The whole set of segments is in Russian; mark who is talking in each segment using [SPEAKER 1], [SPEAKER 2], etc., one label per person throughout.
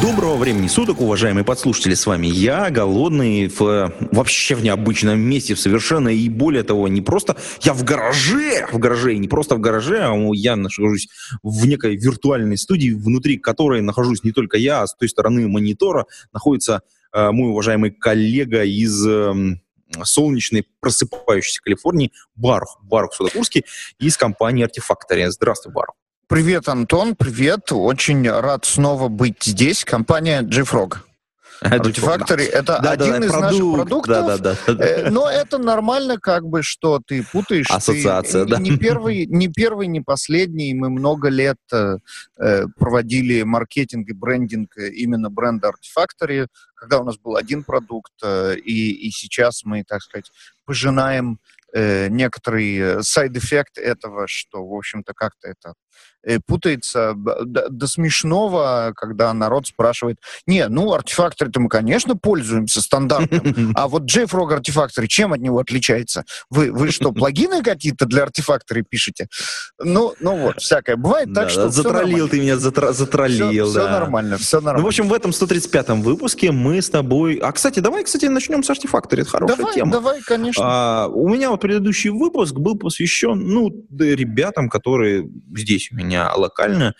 [SPEAKER 1] Доброго времени суток, уважаемые подслушатели, с вами я, голодный, в, вообще в необычном месте, в совершенно, и более того, не просто, я в гараже, в гараже, и не просто в гараже, а я нахожусь в некой виртуальной студии, внутри которой нахожусь не только я, а с той стороны монитора находится э, мой уважаемый коллега из э, солнечной просыпающейся Калифорнии, Барух, Барух Судокурский, из компании Artifactory. Здравствуй, Барух.
[SPEAKER 2] Привет, Антон, привет. Очень рад снова быть здесь. Компания JFrog. Artifactory — это
[SPEAKER 1] Да,
[SPEAKER 2] один
[SPEAKER 1] да,
[SPEAKER 2] из
[SPEAKER 1] продукт,
[SPEAKER 2] наших продуктов.
[SPEAKER 1] Да, да, да.
[SPEAKER 2] Но это нормально, как бы, что ты путаешь. Ты
[SPEAKER 1] Ассоциация, да.
[SPEAKER 2] Не первый, не первый, не последний. Мы много лет э, э, проводили маркетинг и брендинг именно бренда Artifactory, когда у нас был один продукт, э, и, и сейчас мы, так сказать, пожинаем э, некоторый side effect этого, что, в общем-то, как-то это э, путается до, до смешного, когда народ спрашивает, не, ну, Artifactory-то мы, конечно, пользуемся стандартным, а вот JFrog Artifactory, чем от него отличается? Вы, вы что, плагины какие-то для Artifactory пишете? Ну, ну вот, всякое бывает, так
[SPEAKER 1] Да,
[SPEAKER 2] что
[SPEAKER 1] да,
[SPEAKER 2] нормально.
[SPEAKER 1] ты меня, затра- затроллил,
[SPEAKER 2] Все,
[SPEAKER 1] да.
[SPEAKER 2] нормально, все нормально.
[SPEAKER 1] Ну, в общем, в этом 135-м выпуске мы с тобой... А, кстати, давай, кстати, начнем с Artifactory, это хорошая
[SPEAKER 2] давай,
[SPEAKER 1] тема.
[SPEAKER 2] давай, конечно.
[SPEAKER 1] А, у меня предыдущий выпуск был посвящен, ну, ребятам, которые здесь у меня локально,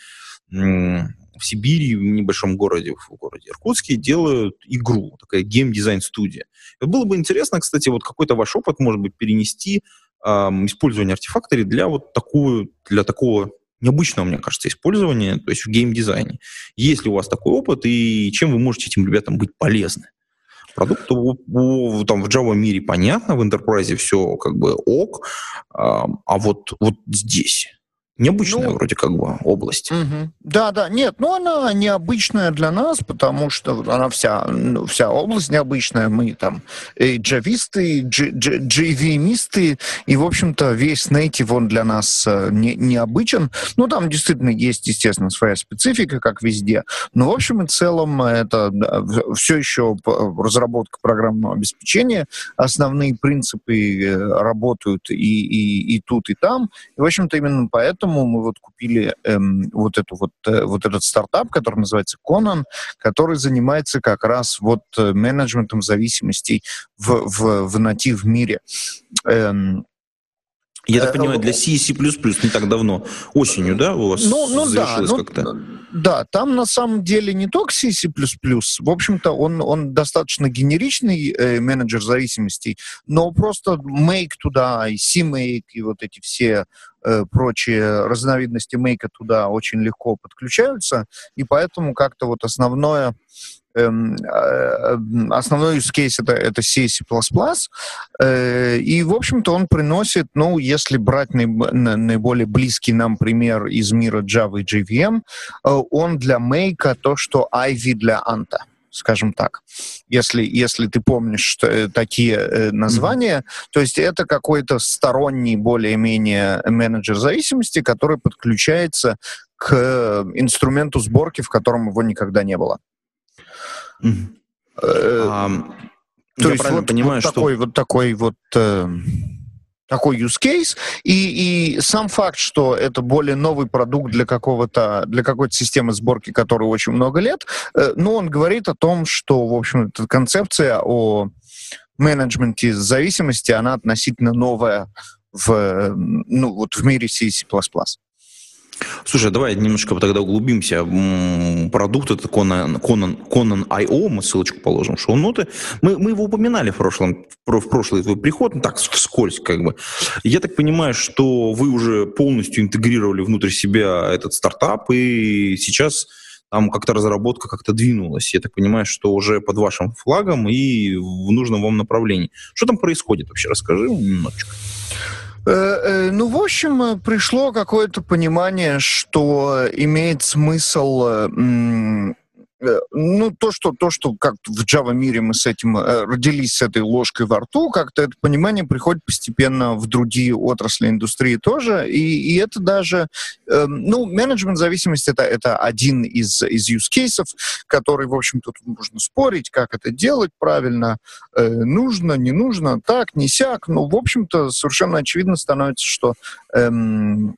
[SPEAKER 1] в Сибири, в небольшом городе, в городе Иркутске, делают игру, такая гейм-дизайн-студия. Было бы интересно, кстати, вот какой-то ваш опыт, может быть, перенести ам, использование артефакторий для вот такую, для такого необычного, мне кажется, использования, то есть в гейм-дизайне. Есть ли у вас такой опыт, и чем вы можете этим ребятам быть полезны? Продукт там в Java мире понятно, в Enterprise все как бы ок, а вот, вот здесь необычная
[SPEAKER 2] Ну,
[SPEAKER 1] вроде как бы область.
[SPEAKER 2] Мгм. Да, да, нет, ну она необычная для нас, потому что она вся, ну, вся область необычная. Мы там и джависты, и дж- дж- JVM-исты, и, в общем-то, весь native, он для нас э, не, необычен. Ну, там действительно есть, естественно, своя специфика, как везде. Но, в общем и целом, это все еще разработка программного обеспечения. Основные принципы э, работают и, и, и тут, и там. И, в общем-то, именно поэтому мы вот купили эм, вот, эту вот, э, вот этот стартап, который называется Conan, который занимается как раз вот э, менеджментом зависимостей в, в, в натив мире. Эм,
[SPEAKER 1] Я так
[SPEAKER 2] э,
[SPEAKER 1] понимаю, для C и C++ не так давно, осенью, да, у вас
[SPEAKER 2] ну, ну да,
[SPEAKER 1] завершилось
[SPEAKER 2] ну,
[SPEAKER 1] как-то?
[SPEAKER 2] да, там на самом деле не только C, C++, в общем-то, он, он достаточно генеричный э, менеджер зависимостей, но просто make туда, и C-make, и вот эти все э, прочие разновидности make туда очень легко подключаются, и поэтому как-то вот основное эм, э, основной use case это, это C, C++, э, и, в общем-то, он приносит, ну, если брать наиб- на- наиболее близкий нам пример из мира Java и JVM, он для Make то, что Ivy для Анта скажем так, если, если ты помнишь что, э, такие э, названия, то есть это какой-то сторонний более-менее менеджер зависимости, который подключается к э, инструменту сборки, в котором его никогда не было.
[SPEAKER 1] Мгм.
[SPEAKER 2] Э,
[SPEAKER 1] Ам,
[SPEAKER 2] то
[SPEAKER 1] я
[SPEAKER 2] есть
[SPEAKER 1] правильно
[SPEAKER 2] вот,
[SPEAKER 1] понимаю,
[SPEAKER 2] вот
[SPEAKER 1] что...
[SPEAKER 2] такой вот такой вот э, такой use case и, и сам факт, что это более новый продукт для какого-то для какой-то системы сборки, которой очень много лет, э, ну он говорит о том, что в общем эта концепция о менеджменте зависимости она относительно новая в ну вот в мире C++.
[SPEAKER 1] Слушай, давай немножко тогда углубимся. Продукт это Conan, Conan, Conan IO, мы ссылочку положим в шоу-ноты. Мы, мы его упоминали в, прошлом, в про- в прошлый твой приход, ну так, вскользь как бы. Я так понимаю, что вы уже полностью интегрировали внутрь себя этот стартап, и сейчас там как-то разработка как-то двинулась. Я так понимаю, что уже под вашим флагом и в нужном вам направлении. Что там происходит вообще? Расскажи немножечко.
[SPEAKER 2] Э, э, Ну, в общем, э, пришло какое-то понимание, что имеет смысл ну, то, что, то, что как в Java мире мы с этим э, родились с этой ложкой во рту, как-то это понимание приходит постепенно в другие отрасли индустрии тоже, и, и это даже, э, ну, менеджмент зависимости это, это один из, из use cases, который, в общем-то, тут можно спорить, как это делать правильно, э, нужно, не нужно, так, не сяк, но, в общем-то, совершенно очевидно становится, что эм,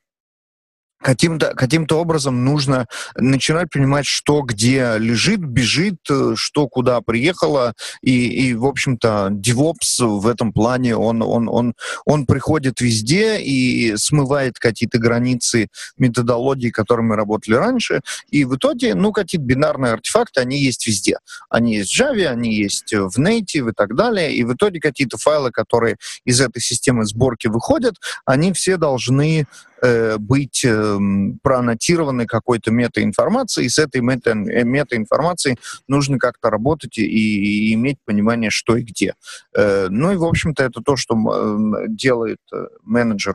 [SPEAKER 2] каким-то каким образом нужно начинать понимать, что где лежит, бежит, э, что куда приехало, и, и в общем-то, DevOps в этом плане, он, он, он, он приходит везде и смывает какие-то границы методологии, которыми работали раньше, и в итоге, ну, какие-то бинарные артефакты, они есть везде. Они есть в Java, они есть в Native и так далее, и в итоге какие-то файлы, которые из этой системы сборки выходят, они все должны э, быть э, проаннотированы какой-то метаинформацией, и с этой мета, метаинформацией нужно как-то работать и, и иметь понимание, что и где. Э, ну и, в общем-то, это то, что э, делает менеджер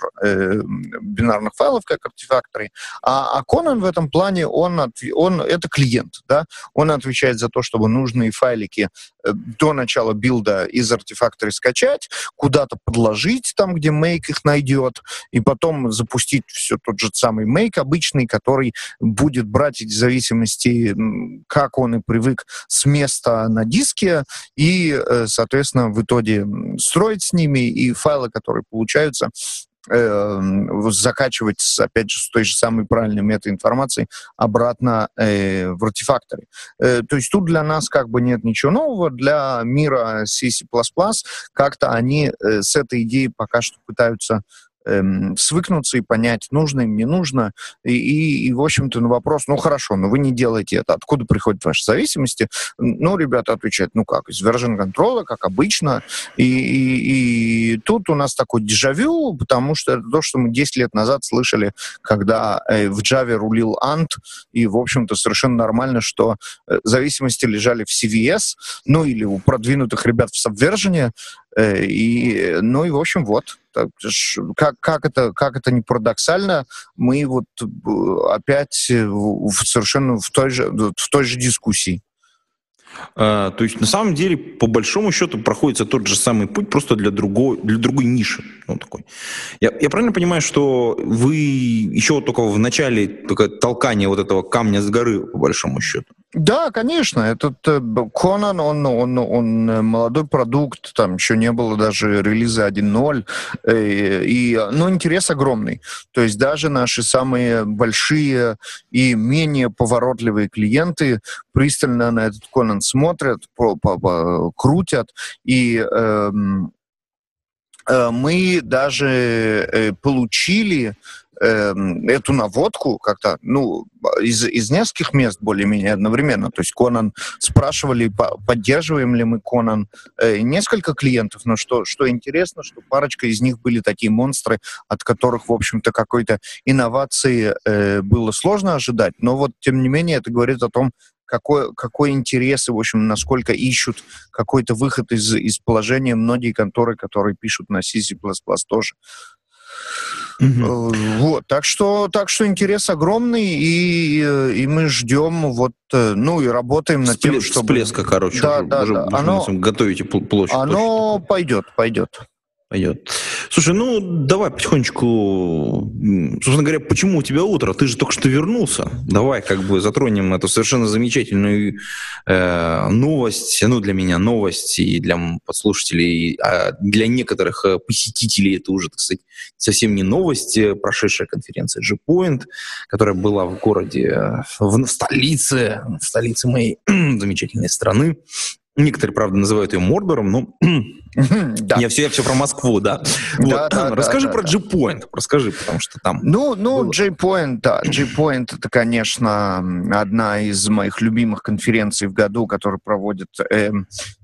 [SPEAKER 2] бинарных файлов как артефакторы. А, а Conan в этом плане, он, он это клиент, да, он отвечает за то, чтобы нужные файлики до начала билда из артефактора скачать, куда-то подложить там, где make их найдет, и потом запустить все тот же самый make обычный, который будет брать в зависимости, как он и привык, с места на диске, и, э, соответственно, в итоге строить с ними, и файлы, которые получаются, э, закачивать, опять же, с той же самой правильной метаинформацией обратно э, в артефакторе. Э, то есть тут для нас как бы нет ничего нового, для мира C++ как-то они э, с этой идеей пока что пытаются эм, свыкнуться и понять, нужно им, не нужно. И, и, и в общем-то, на вопрос, ну хорошо, но вы не делаете это. Откуда приходят ваши зависимости? Ну, ребята отвечают, ну как, из version control, как обычно. И, и, и тут у нас такой дежавю, потому что это то, что мы 10 лет назад слышали, когда э, в Java рулил Ant, и, в общем-то, совершенно нормально, что э, зависимости лежали в CVS, ну или у продвинутых ребят в Subversion, и, ну и, в общем, вот. Как, как, это, как это не парадоксально, мы вот э, опять в, совершенно в той же, в той же дискуссии.
[SPEAKER 1] А, то есть, на самом деле, по большому счету, проходится тот же самый путь, просто для другой, для другой ниши. Ну, такой. Я, я правильно понимаю, что вы еще только в начале только толкания вот этого камня с горы, по большому счету?
[SPEAKER 2] Да, конечно. Этот э, Конан, он, он, он э, молодой продукт, там еще не было даже релиза 1.0, э, и, ну, интерес огромный. То есть даже наши самые большие и менее поворотливые клиенты пристально на этот Конан смотрят, крутят, и эм, мы даже получили э, эту наводку как-то, ну, из, из нескольких мест более-менее одновременно. То есть Конан спрашивали, поддерживаем ли мы Конан. Э, несколько клиентов, но что, что интересно, что парочка из них были такие монстры, от которых, в общем-то, какой-то инновации э, было сложно ожидать. Но вот, тем не менее, это говорит о том, какой, какой интерес и, в общем, насколько ищут какой-то выход из, из положения многие конторы, которые пишут на C++ тоже. Угу. Вот, так что, так что интерес огромный, и, и мы ждем вот, э, ну и работаем над
[SPEAKER 1] Всплеск,
[SPEAKER 2] тем, чтобы...
[SPEAKER 1] Всплеска, короче,
[SPEAKER 2] да, уже, да, да. Оно,
[SPEAKER 1] готовите площадь.
[SPEAKER 2] Оно площадь пойдет, пойдет
[SPEAKER 1] пойдет. Слушай, ну давай потихонечку, собственно говоря, почему у тебя утро? Ты же только что вернулся. Давай как бы затронем эту совершенно замечательную э, новость, ну для меня новость и для подслушателей, а для некоторых э, посетителей это уже, так сказать, совсем не новость. Э, прошедшая конференция G-Point, которая была в городе, э, в, в столице, в столице моей замечательной страны. Некоторые, правда, называют ее Мордором, но да. я, все, я все про Москву, да. Вот. Да, да, расскажи да, про да. G-Point, расскажи, потому что там...
[SPEAKER 2] Ну, ну G-Point, да, G-Point это, конечно, одна из моих любимых конференций в году, которую проводят э,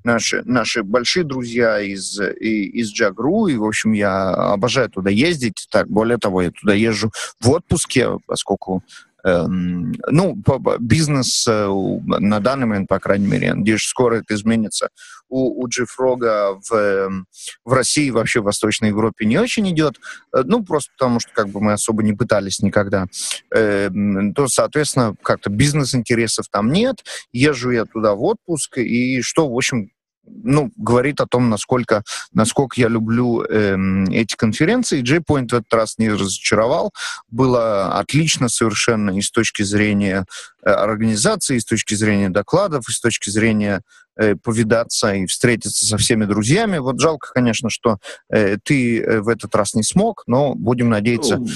[SPEAKER 2] наши, наши большие друзья из, из Джагру, и, в общем, я обожаю туда ездить. Так, более того, я туда езжу в отпуске, поскольку ну, бизнес э, на данный момент, по крайней мере, надеюсь, скоро это изменится. У, у Джифрога в, эм, в России, вообще в Восточной Европе не очень идет, э, ну, просто потому что как бы мы особо не пытались никогда. Эм, то, соответственно, как-то бизнес-интересов там нет. Езжу я туда в отпуск, и что, в общем, ну, говорит о том, насколько, насколько я люблю эм, эти конференции. JPoint в этот раз не разочаровал. Было отлично совершенно и с точки зрения э, организации, и с точки зрения докладов, и с точки зрения э, повидаться и встретиться со всеми друзьями. Вот жалко, конечно, что э, ты э, в этот раз не смог, но будем надеяться...
[SPEAKER 1] Ну,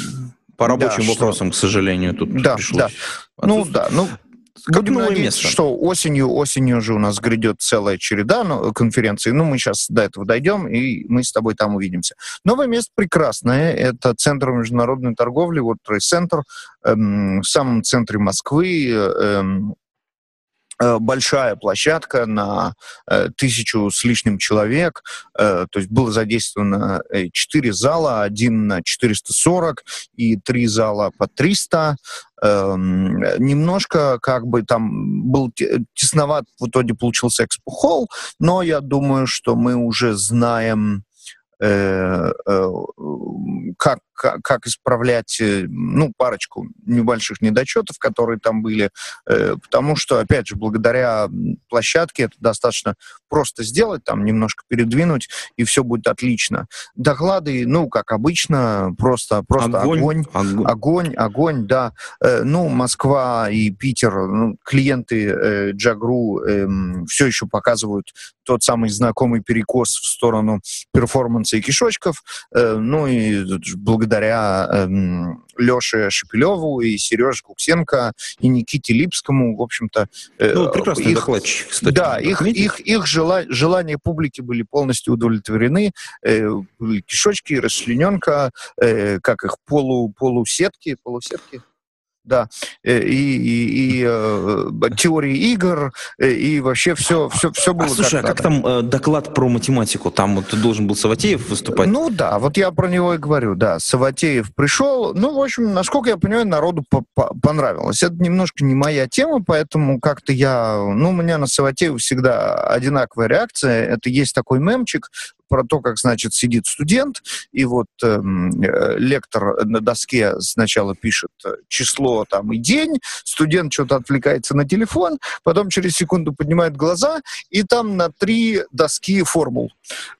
[SPEAKER 1] по рабочим да, вопросам, что... к сожалению, тут
[SPEAKER 2] да, пришлось. Да. Ну да, ну как Будем надеяться, место. что осенью, осенью же у нас грядет целая череда ну, конференций. Ну, мы сейчас до этого дойдем, и мы с тобой там увидимся. Новое место прекрасное. Это Центр международной торговли, вот Trade Center, эм, в самом центре Москвы. Эм, большая площадка на э, тысячу с лишним человек, э, то есть было задействовано четыре зала, один на 440 и три зала по 300. Эм, немножко как бы там был тесноват, в итоге получился экспо-холл, но я думаю, что мы уже знаем Э, э, как, как, исправлять, э, ну, парочку небольших недочетов, которые там были, потому что, опять же, благодаря площадке это достаточно просто сделать, там немножко передвинуть, и все будет отлично. Доклады, ну, как обычно, просто, просто огонь, огонь, огонь, огонь, да. Ну, Москва и Питер, ну, клиенты Джагру эм, все еще показывают тот самый знакомый перекос в сторону перформанса и кишочков. Э, ну и благодаря э, Леше Шепелеву и Сереже Куксенко и Никите Липскому, в общем-то...
[SPEAKER 1] Э, ну, прекрасный их, докладчик,
[SPEAKER 2] кстати. Да, их, их, их жела, желания публики были полностью удовлетворены. Э, кишочки, расчлененка, э, как их, полу, полусетки, полусетки, да, э, и, и, и э, теории игр, э, и вообще все, все, все было. А,
[SPEAKER 1] слушай, как а как там э, доклад про математику? Там вот должен был Саватеев выступать?
[SPEAKER 2] Ну да, вот я про него и говорю, да. Саватеев пришел, ну, в общем, насколько я понимаю, народу по -по понравилось. Это немножко не моя тема, поэтому как-то я, ну, у меня на Саватеева всегда одинаковая реакция. Это есть такой мемчик, про то, как, значит, сидит студент, и вот эм, э, лектор на доске сначала пишет число там и день, студент что-то отвлекается на телефон, потом через секунду поднимает глаза, и там на три доски формул.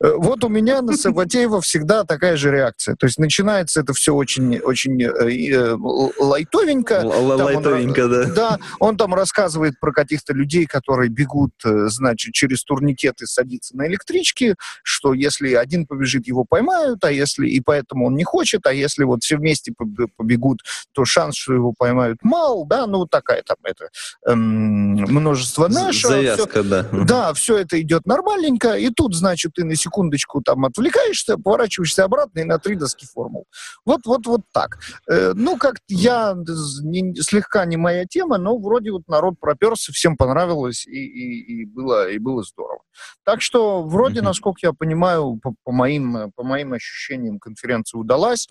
[SPEAKER 2] Э, вот у меня на Саватеева всегда такая же реакция. То есть начинается это все очень, очень э, э лайтовенько.
[SPEAKER 1] Лайтовенько, да.
[SPEAKER 2] Да, он там рассказывает про каких-то людей, которые бегут, э, значит, через турникеты садиться на электрички, что если один побежит, его поймают, а если и поэтому он не хочет, а если вот все вместе побегут, то шанс, что его поймают, мал, да, ну вот такая там это эм, множество нашего.
[SPEAKER 1] Завязка,
[SPEAKER 2] все,
[SPEAKER 1] да.
[SPEAKER 2] Да, все это идет нормальненько, и тут, значит, ты на секундочку там отвлекаешься, поворачиваешься обратно и на три доски формул. Вот, вот, вот так. Э, ну, как я не, слегка не моя тема, но вроде вот народ проперся, всем понравилось и, и, и было и было здорово. Так что вроде, mm-hmm. насколько я понимаю, по, по моим по моим ощущениям конференция удалась.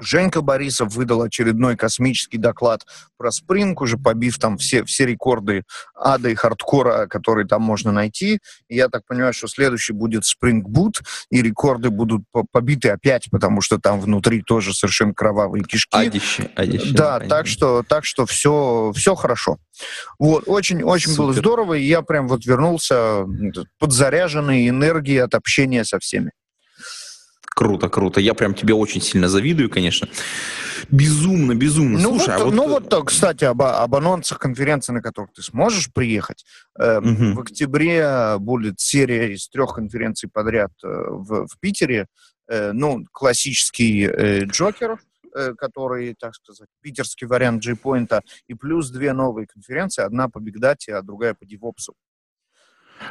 [SPEAKER 2] Женька Борисов выдал очередной космический доклад про Спринг, уже побив там все, все рекорды ада и хардкора, которые там можно найти. И я так понимаю, что следующий будет Boot, и рекорды будут побиты опять, потому что там внутри тоже совершенно кровавые кишки.
[SPEAKER 1] Адище, адище.
[SPEAKER 2] Да, так что, так что все, все хорошо. Вот, очень-очень было здорово, и я прям вот вернулся подзаряженный энергией от общения со всеми.
[SPEAKER 1] Круто, круто. Я прям тебе очень сильно завидую, конечно. Безумно, безумно.
[SPEAKER 2] Ну Слушай, вот, а вот... Ну вот, кстати, об, об анонсах конференции, на которых ты сможешь приехать. Э, угу. В октябре будет серия из трех конференций подряд э, в, в Питере. Э, ну, классический э, Джокер, э, который, так сказать, питерский вариант G-Point, и плюс две новые конференции. Одна по Бигдате, а другая по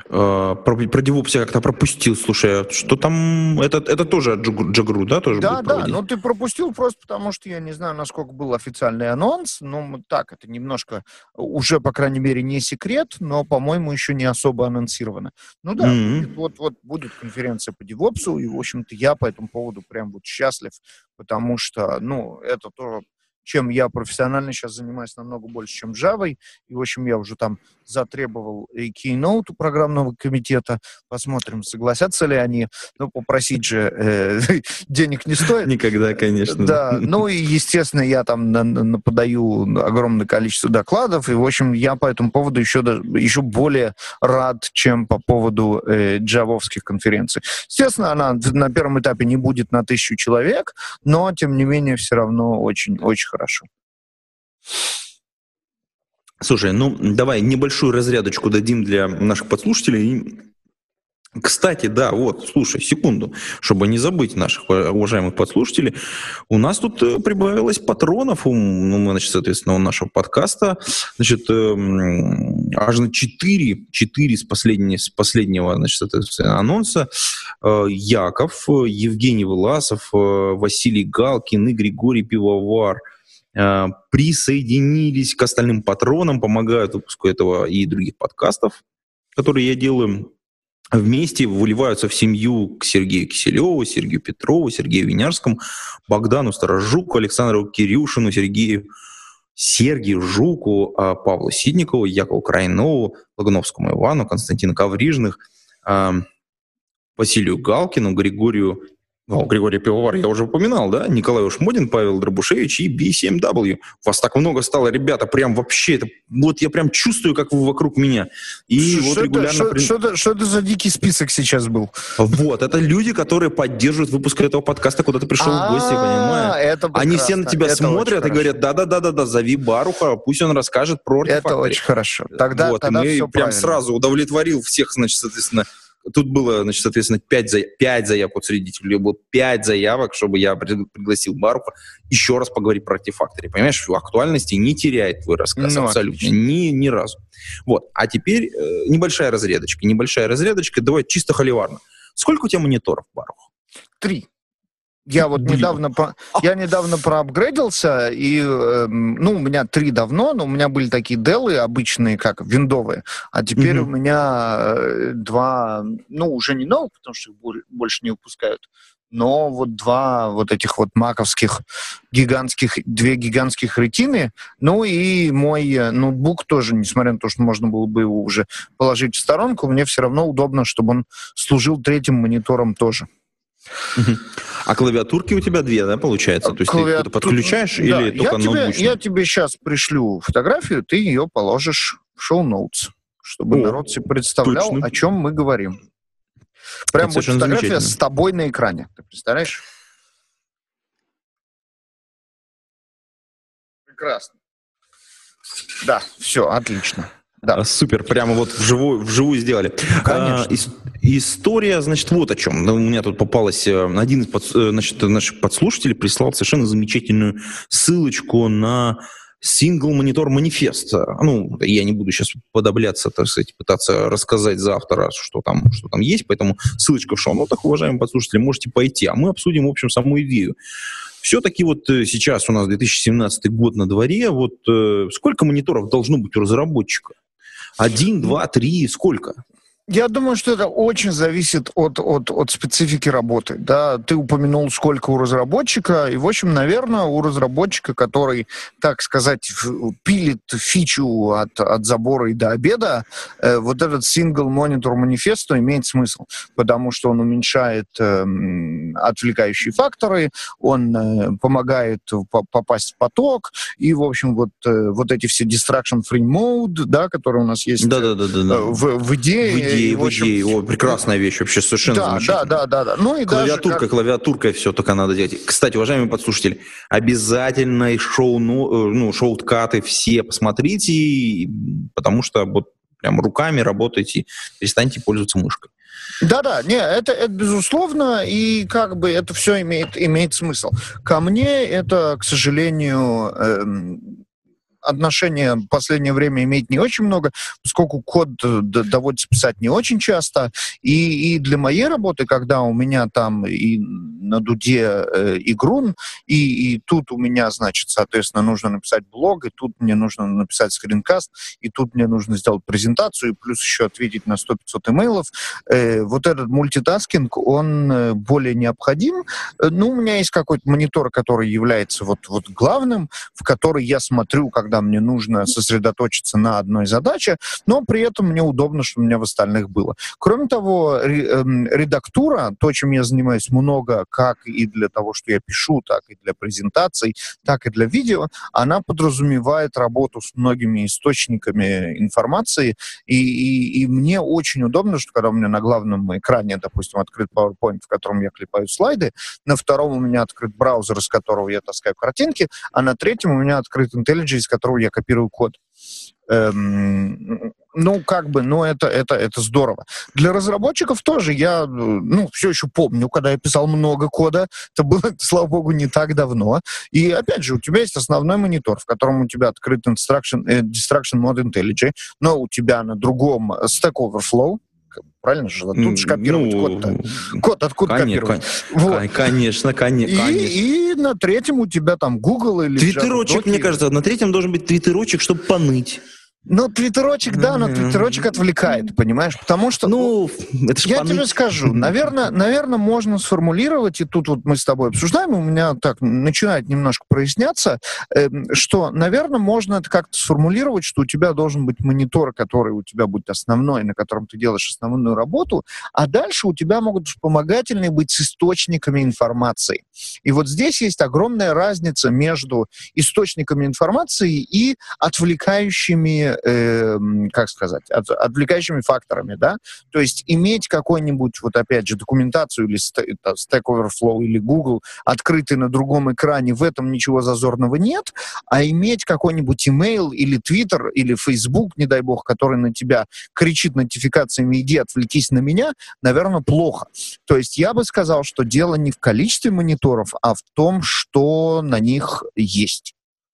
[SPEAKER 2] DevOps.
[SPEAKER 1] Про, про DevOps я как-то пропустил, слушай, а что там, это, это тоже Джагру, да, тоже
[SPEAKER 2] Да, да, но ты пропустил просто потому, что я не знаю, насколько был официальный анонс, но так, это немножко, уже, по крайней мере, не секрет, но, по-моему, еще не особо анонсировано. Ну да, mm-hmm. будет, вот, вот будет конференция по DevOps, и, в общем-то, я по этому поводу прям вот счастлив, потому что, ну, это тоже чем я профессионально сейчас занимаюсь намного больше, чем Java. И, в общем, я уже там затребовал и Keynote у программного комитета. Посмотрим, согласятся ли они. Ну, попросить же э, денег не стоит.
[SPEAKER 1] Никогда, конечно.
[SPEAKER 2] Да, ну и, естественно, я там подаю огромное количество докладов, и, в общем, я по этому поводу еще, еще более рад, чем по поводу э, джавовских конференций. Естественно, она на первом этапе не будет на тысячу человек, но, тем не менее, все равно очень-очень хорошо.
[SPEAKER 1] Слушай, ну давай небольшую разрядочку дадим для наших подслушателей. Кстати, да, вот, слушай, секунду, чтобы не забыть наших уважаемых подслушателей, у нас тут э, прибавилось патронов, у, ну, значит, соответственно, у нашего подкаста, значит, э, аж на 4, 4 с, последней, с последнего, значит, соответственно, анонса, э, Яков, Евгений Власов, э, Василий Галкин и Григорий Пивовар – Э, присоединились к остальным патронам, помогают выпуску этого и других подкастов, которые я делаю. Вместе выливаются в семью к Сергею Киселеву, Сергею Петрову, Сергею Винярскому, Богдану Сторожуку, Александру Кирюшину, Сергею Сергею Жуку, а, Павлу Сидникову, Якову Крайнову, Лагуновскому Ивану, Константину Коврижных, а, Василию Галкину, Григорию ну, Григорий Пивовар я уже упоминал, да? Николай Ушмодин, Павел Дробушевич и B7W. Вас так много стало, ребята, прям вообще, это, вот я прям чувствую, как вы вокруг меня. И
[SPEAKER 2] что,
[SPEAKER 1] вот
[SPEAKER 2] что
[SPEAKER 1] регулярно...
[SPEAKER 2] Что, что, что это за дикий список сейчас был?
[SPEAKER 1] Вот, это люди, которые поддерживают выпуск этого подкаста, куда ты пришел в гости,
[SPEAKER 2] А,
[SPEAKER 1] понимаешь? Они все на тебя смотрят и говорят, да-да-да-да-да, зови Баруха, пусть он расскажет про.
[SPEAKER 2] Это очень хорошо. Тогда,
[SPEAKER 1] вот,
[SPEAKER 2] тогда
[SPEAKER 1] и мы
[SPEAKER 2] все
[SPEAKER 1] прям сразу удовлетворил всех, значит, соответственно, Тут было, значит, соответственно, 5, за... 5 заявок от средителей. Было 5 заявок, чтобы я пригласил Баруха еще раз поговорить про артефакторы. Понимаешь, актуальности не теряет твой рассказ
[SPEAKER 2] Ну,
[SPEAKER 1] абсолютно. Ни, ни разу. Вот. А теперь э, небольшая разрядочка. Небольшая разрядочка. Давай чисто холиварно. Сколько у тебя мониторов, Барух?
[SPEAKER 2] Три. Я вот
[SPEAKER 1] Блин.
[SPEAKER 2] недавно, по- я недавно проапгрейдился, и, эм, ну, у меня три давно, но у меня были такие делы обычные, как виндовые, а теперь
[SPEAKER 1] Мгм.
[SPEAKER 2] у меня э, два, ну, уже не новых, потому что их бо- больше не выпускают, но вот два вот этих вот маковских гигантских, две гигантских ретины, ну и мой э, ноутбук тоже, несмотря на то, что можно было бы его уже положить в сторонку, мне все равно удобно, чтобы он служил третьим монитором тоже.
[SPEAKER 1] А клавиатурки у тебя две, да, получается? То есть ты
[SPEAKER 2] Клавиатура-
[SPEAKER 1] их подключаешь
[SPEAKER 2] Да,
[SPEAKER 1] или
[SPEAKER 2] я
[SPEAKER 1] только
[SPEAKER 2] тебе,
[SPEAKER 1] ноутбучно?
[SPEAKER 2] я тебе сейчас пришлю фотографию, ты ее положишь в шоу-ноутс, чтобы
[SPEAKER 1] О,
[SPEAKER 2] народ себе представлял,
[SPEAKER 1] точно.
[SPEAKER 2] о чем мы говорим. Прям вот фотография с тобой на экране. Ты представляешь? Прекрасно. Да, все, отлично. Да.
[SPEAKER 1] А, Супер, прямо вот вживую, вживую сделали.
[SPEAKER 2] Конечно.
[SPEAKER 1] А, ис- история, значит, вот о чем. Ну, У меня тут попалась э, один из подс- э, значит, наших подслушателей прислал совершенно замечательную ссылочку на сингл монитор манифест. Ну, я не буду сейчас подобляться, так сказать, пытаться рассказать за автора, что там, что там есть, поэтому ссылочка в шоу-нотах, уважаемые подслушатели, можете пойти. А мы обсудим, в общем, саму идею. Все-таки вот э, сейчас у нас 2017 год на дворе, вот э, сколько мониторов должно быть у разработчика? Один, два, три, сколько?
[SPEAKER 2] Я думаю, что это очень зависит от, от, от специфики работы. Да, ты упомянул, сколько у разработчика, и, в общем, наверное, у разработчика, который, так сказать, пилит фичу от, от забора и до обеда, э, вот этот single monitor манифесту имеет смысл, потому что он уменьшает эм, отвлекающие факторы, он э, помогает по- попасть в поток, и, в общем, вот, э, вот эти все distraction-free mode, да, которые у нас есть
[SPEAKER 1] Да, да, да, да, да.
[SPEAKER 2] в, в идее.
[SPEAKER 1] В идее,
[SPEAKER 2] и,
[SPEAKER 1] в
[SPEAKER 2] общем,
[SPEAKER 1] идее. О, прекрасная вещь, вообще совершенно
[SPEAKER 2] да, да,
[SPEAKER 1] замечательно.
[SPEAKER 2] да, да, да. Ну и
[SPEAKER 1] Клавиатурка,
[SPEAKER 2] даже как-
[SPEAKER 1] клавиатуркой все только надо делать. Кстати, уважаемые подслушатели, обязательно шоу, ну, э, ну, шоу-каты все посмотрите, потому что вот прям руками работайте, перестаньте пользоваться мышкой.
[SPEAKER 2] Да-да, не, это, это безусловно, и как бы это все имеет, имеет смысл. Ко мне это, к сожалению, эм, отношение в последнее время имеет не очень много, поскольку код э, доводится писать не очень часто. И, и для моей работы, когда у меня там и на дуде э, игрун, и, и тут у меня, значит, соответственно, нужно написать блог, и тут мне нужно написать скринкаст, и тут мне нужно сделать презентацию, и плюс еще ответить на 100-500 имейлов. Э, вот этот мультитаскинг, он э, более необходим. Э, ну, у меня есть какой-то монитор, который является вот, вот главным, в который я смотрю, когда мне нужно сосредоточиться на одной задаче, но при этом мне удобно, что у меня в остальных было. Кроме того, эм, редактура, то, чем я занимаюсь много, как и для того, что я пишу, так и для презентаций, так и для видео, она подразумевает работу с многими источниками информации, и, и, и мне очень удобно, что когда у меня на главном экране, допустим, открыт PowerPoint, в котором я клепаю слайды, на втором у меня открыт браузер, из которого я таскаю картинки, а на третьем у меня открыт IntelliJ, из которого я копирую код. Эм, ну, как бы, ну, это, это, это здорово. Для разработчиков тоже я, ну, все еще помню, когда я писал много кода, это было, слава богу, не так давно. И, опять же, у тебя есть основной монитор, в котором у тебя открыт instruction, э, Distraction Mode IntelliJ, но у тебя на другом Stack Overflow, правильно же? Тут же копировать ну, код-то. Код откуда
[SPEAKER 1] конечно,
[SPEAKER 2] копировать?
[SPEAKER 1] Вот. Конечно, конечно.
[SPEAKER 2] И, и на третьем у тебя там Google или
[SPEAKER 1] Твиттерочек, мне кажется, на третьем должен быть твиттерочек, чтобы поныть.
[SPEAKER 2] Ну, твиттерочек, да, но твиттерочек отвлекает, понимаешь? Потому что...
[SPEAKER 1] Ну,
[SPEAKER 2] это Я пан... тебе скажу, наверное, наверное, можно сформулировать, и тут вот мы с тобой обсуждаем, у меня так начинает немножко проясняться, э, что, наверное, можно это как-то сформулировать, что у тебя должен быть монитор, который у тебя будет основной, на котором ты делаешь основную работу, а дальше у тебя могут вспомогательные быть с источниками информации. И вот здесь есть огромная разница между источниками информации и отвлекающими э, как сказать, от, отвлекающими факторами, да, то есть иметь какой-нибудь, вот опять же, документацию или Stack Overflow или Google открытый на другом экране, в этом ничего зазорного нет, а иметь какой-нибудь email или Twitter или Facebook, не дай бог, который на тебя кричит нотификациями «иди, отвлекись на меня», наверное, плохо. То есть я бы сказал, что дело не в количестве мониторов, а в том, что на них есть.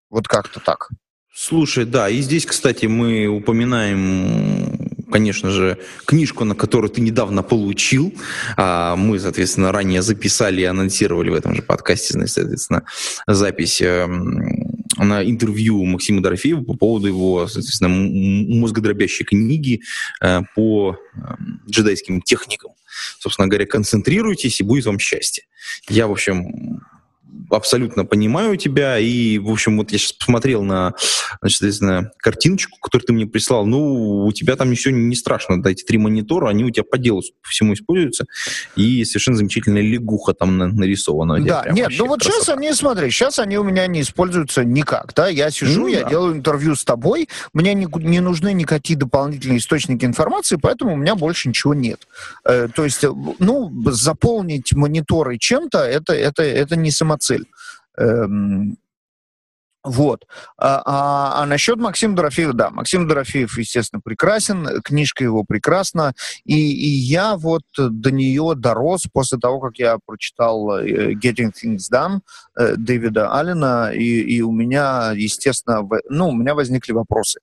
[SPEAKER 2] Вот как-то так.
[SPEAKER 1] Слушай, да, и здесь, кстати, мы упоминаем конечно же, книжку, на которую ты недавно получил. А мы, соответственно, ранее записали и анонсировали в этом же подкасте, соответственно, запись эм, на интервью Максима Дорофеева по поводу его, соответственно, мозгодробящей книги э, по эм, джедайским техникам. Собственно говоря, концентрируйтесь, и будет вам счастье. Я, в общем, абсолютно понимаю тебя, и, в общем, вот я сейчас посмотрел на, значит, соответственно, картиночку, которую ты мне прислал, ну, у тебя там еще не страшно, да, эти три монитора, они у тебя по делу по всему используются, и совершенно замечательная лягуха там нарисована.
[SPEAKER 2] Да, нет, ну вот красота. сейчас они, смотри, сейчас они у меня не используются никак, да, я сижу, ну, я да. делаю интервью с тобой, мне не, не нужны никакие дополнительные источники информации, поэтому у меня больше ничего нет. Э, то есть, ну, заполнить мониторы чем-то, это, это, это не самоцель. Эм, вот. А, а, а насчет Максима Дорофеева, да, Максим Дорофеев, естественно, прекрасен, книжка его прекрасна, и, и я вот до нее дорос после того, как я прочитал э, Getting Things Done э, Дэвида Аллена, и, и у меня, естественно, ну, у меня возникли вопросы.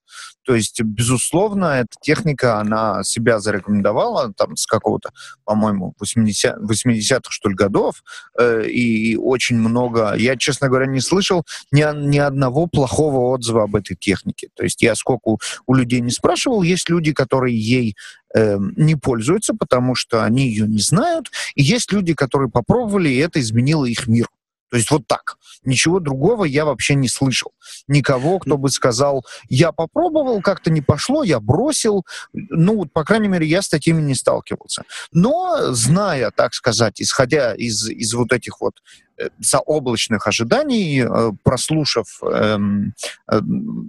[SPEAKER 2] То есть, безусловно, эта техника, она себя зарекомендовала там с какого-то, по-моему, 80, 80-х, что ли, годов, э, и, и очень много, я, честно говоря, не слышал ни, ни одного плохого отзыва об этой технике. То есть я сколько у людей не спрашивал, есть люди, которые ей э, не пользуются, потому что они ее не знают, и есть люди, которые попробовали, и это изменило их мир. То есть вот так. Ничего другого я вообще не слышал. Никого, кто бы сказал, я попробовал, как-то не пошло, я бросил. Ну, по крайней мере, я с такими не сталкивался. Но, зная, так сказать, исходя из, из вот этих вот заоблачных ожиданий, э, прослушав эм, э,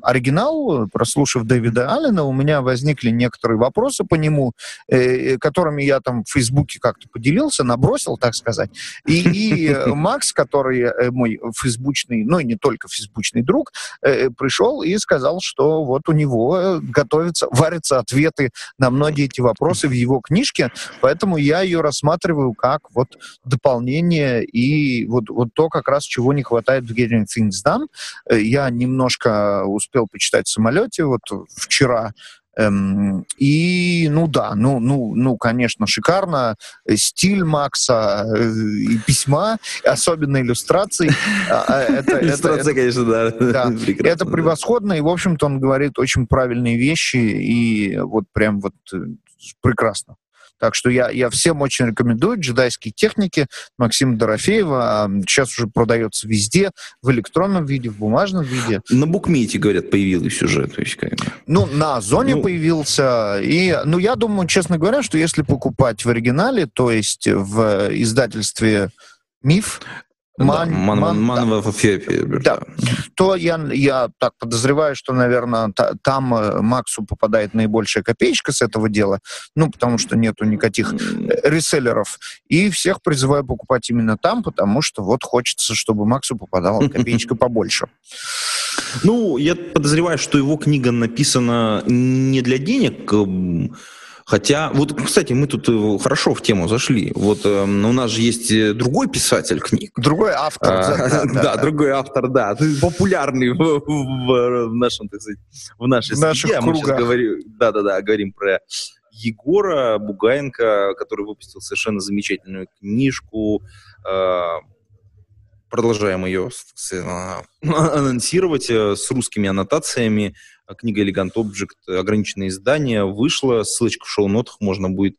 [SPEAKER 2] оригинал, прослушав Дэвида Аллена, у меня возникли некоторые вопросы по нему, э, которыми я там в Фейсбуке как-то поделился, набросил, так сказать. И, и Макс, который э, мой фейсбучный, ну и не только фейсбучный друг, э, пришел и сказал, что вот у него готовятся, варятся ответы на многие эти вопросы в его книжке, поэтому я ее рассматриваю как вот дополнение и вот вот, вот то, как раз чего не хватает в Getting Things Done. Э, я немножко успел почитать в самолете, вот вчера Эм, и, ну да, ну, ну, ну, конечно, шикарно. Стиль Макса э, и письма, особенно иллюстрации.
[SPEAKER 1] А, а, Иллюстрация, конечно, да.
[SPEAKER 2] Это превосходно, и, в общем-то, он говорит очень правильные вещи, и вот прям вот э, прекрасно. Так что я, я всем очень рекомендую джедайские техники Максима Дорофеева. Сейчас уже продается везде, в электронном виде, в бумажном виде.
[SPEAKER 1] На букмете, говорят, появилась уже. То есть, как...
[SPEAKER 2] Ну, на Озоне ну... появился. И, ну, я думаю, честно говоря, что если покупать в оригинале, то есть в издательстве Миф,
[SPEAKER 1] Ман, ман, ман, ман да. в Эфиопии.
[SPEAKER 2] Да. То я, я так подозреваю, что, наверное, та, там э, Максу попадает наибольшая копеечка с этого дела, ну, потому что нету никаких э, реселлеров. И всех призываю покупать именно там, потому что вот хочется, чтобы Максу попадала копеечка побольше.
[SPEAKER 1] Ну, я подозреваю, что его книга написана не для денег, Хотя, вот, кстати, мы тут э, хорошо в тему зашли. Вот э, у нас же есть э, другой писатель книг.
[SPEAKER 2] Другой автор. А,
[SPEAKER 1] да, да, да, другой автор, да. Популярный в, в, в нашем, так сказать, в нашей в
[SPEAKER 2] среде. Мы сейчас
[SPEAKER 1] говорим, да, да, да, говорим про Егора Бугаенко, который выпустил совершенно замечательную книжку. Э, продолжаем ее анонсировать с русскими аннотациями книга Elegant Object, ограниченное издание, вышла, ссылочка в шоу-нотах, можно будет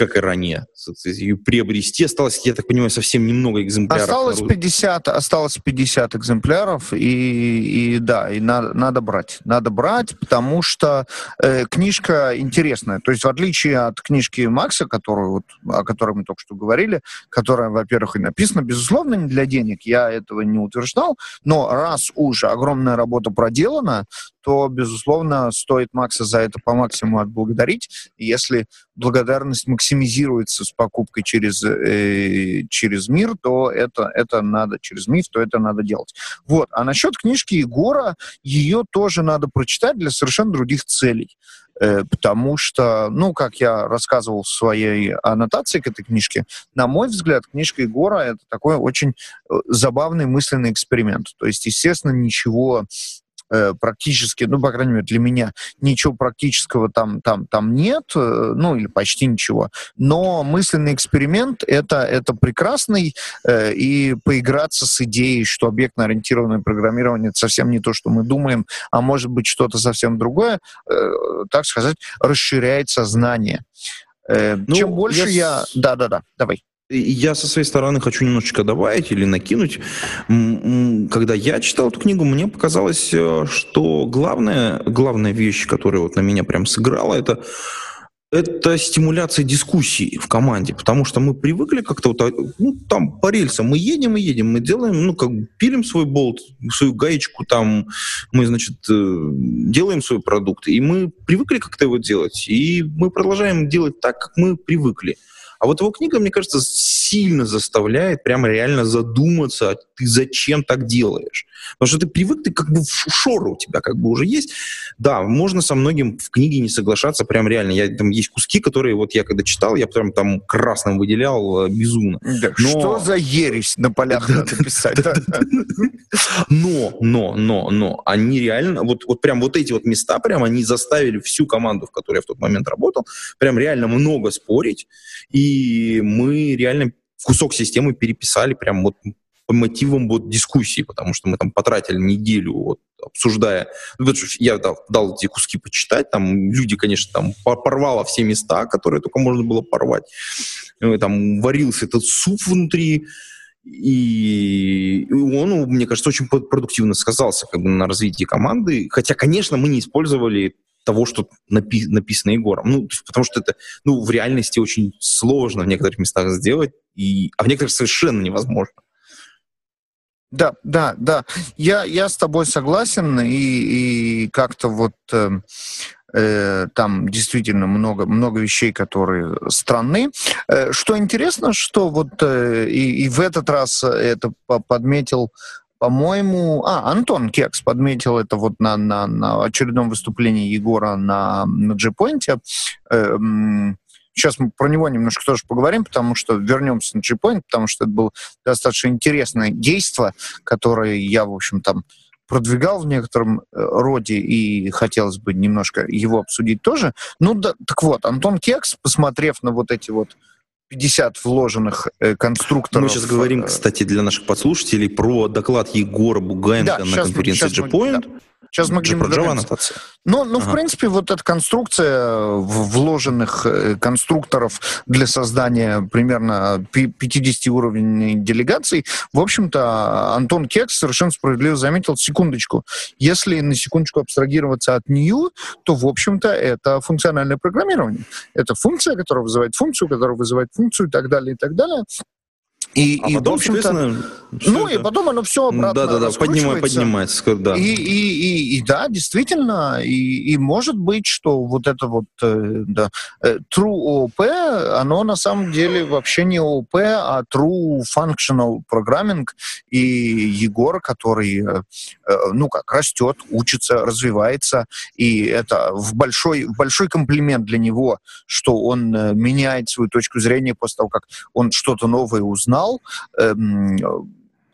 [SPEAKER 1] как и ранее, ее приобрести. Осталось, я так понимаю, совсем немного экземпляров.
[SPEAKER 2] Осталось 50, осталось 50 экземпляров, и, и да, и надо, надо брать. Надо брать, потому что э, книжка интересная. То есть в отличие от книжки Макса, которую, вот, о которой мы только что говорили, которая, во-первых, и написана, безусловно, не для денег, я этого не утверждал, но раз уже огромная работа проделана, то, безусловно, стоит Макса за это по максимуму отблагодарить. Если благодарность максимизируется с покупкой через, э, через мир, то это, это надо, через миф, то это надо делать. Вот. А насчет книжки Егора, ее тоже надо прочитать для совершенно других целей э, потому что, ну, как я рассказывал в своей аннотации к этой книжке, на мой взгляд, книжка Егора — это такой очень э, забавный мысленный эксперимент. То есть, естественно, ничего Э, практически, ну, по крайней мере, для меня ничего практического там, там, там нет, э, ну, или почти ничего. Но мысленный эксперимент это, это прекрасный, э, и поиграться с идеей, что объектно-ориентированное программирование это совсем не то, что мы думаем, а может быть что-то совсем другое, э, так сказать, расширяет сознание. Э, ну, чем больше я... Да-да-да, давай.
[SPEAKER 1] Я со своей стороны хочу немножечко добавить или накинуть. Когда я читал эту книгу, мне показалось, э, что главная, главная вещь, которая вот на меня прям сыграла, это это стимуляция дискуссий в команде, потому что мы привыкли как-то вот, ну, там, по рельсам мы едем и едем, мы делаем, ну, как пилим свой болт, свою гаечку, там, мы, значит, э, делаем свой продукт, и мы привыкли как-то его делать, и мы продолжаем делать так, как мы привыкли. А вот его книга, мне кажется, сильно заставляет прямо реально задуматься, а ты зачем так делаешь. Потому что ты привык, ты как бы шоры у тебя как бы уже есть. Да, можно со многим в книге не соглашаться, прям реально. Я, там есть куски, которые вот я когда читал, я прям там красным выделял э, безумно.
[SPEAKER 2] Да, но... Что за ересь на полях надо писать?
[SPEAKER 1] Но, но, но, но, они реально, вот, вот прям вот эти вот места, прям они заставили всю команду, в которой я в тот момент работал, прям реально много спорить. И мы реально кусок системы переписали прям вот по мотивам вот дискуссии, потому что мы там потратили неделю вот, обсуждая. Ну, я дал, дал эти куски почитать, там люди, конечно, там порвало все места, которые только можно было порвать. Э, там варился этот суп внутри, и он, мне кажется, очень продуктивно сказался как бы, на развитии команды. Хотя, конечно, мы не использовали того, что напи- написано Егором. Ну, потому что это ну, в реальности очень сложно в некоторых местах сделать, и, а в некоторых совершенно невозможно.
[SPEAKER 2] Да, да, да. Я, я с тобой согласен, и, и как-то вот э, э, там действительно много, много вещей, которые странны. Э, что интересно, что вот э, и, и в этот раз это подметил по-моему, а, Антон Кекс подметил это вот на, на, на очередном выступлении Егора на, на G-Point. Эм, сейчас мы про него немножко тоже поговорим, потому что вернемся на G-Point, потому что это было достаточно интересное действие, которое я, в общем, там продвигал в некотором роде, и хотелось бы немножко его обсудить тоже. Ну, да, так вот, Антон Кекс, посмотрев на вот эти вот 50 вложенных э, конструкторов.
[SPEAKER 1] Мы сейчас говорим, кстати, для наших подслушателей про доклад Егора Бугаенко да, на конференции G-Point. Да.
[SPEAKER 2] Сейчас мы
[SPEAKER 1] про Java аннотация.
[SPEAKER 2] Ну, ну ага. в принципе, вот эта конструкция вложенных э, конструкторов для создания примерно 50-уровневой делегаций, в общем-то, Антон Кекс совершенно справедливо заметил, секундочку, если на секундочку абстрагироваться от нее, то, в общем-то, это функциональное программирование. Это функция, которая вызывает функцию, которая вызывает функцию и так далее, и так далее.
[SPEAKER 1] И, а и потом, общем-то,
[SPEAKER 2] ну это... и потом оно все обратно
[SPEAKER 1] Да, да, да, поднимай, поднимается, да.
[SPEAKER 2] И, и, и, и да, действительно, и, и может быть, что вот это вот э, да, э, true OOP, оно на самом деле вообще не OOP, а true functional programming, и Егор, который, э, ну как, растет, учится, развивается, и это в большой, в большой комплимент для него, что он меняет свою точку зрения после того, как он что-то новое узнал, узнал, эм,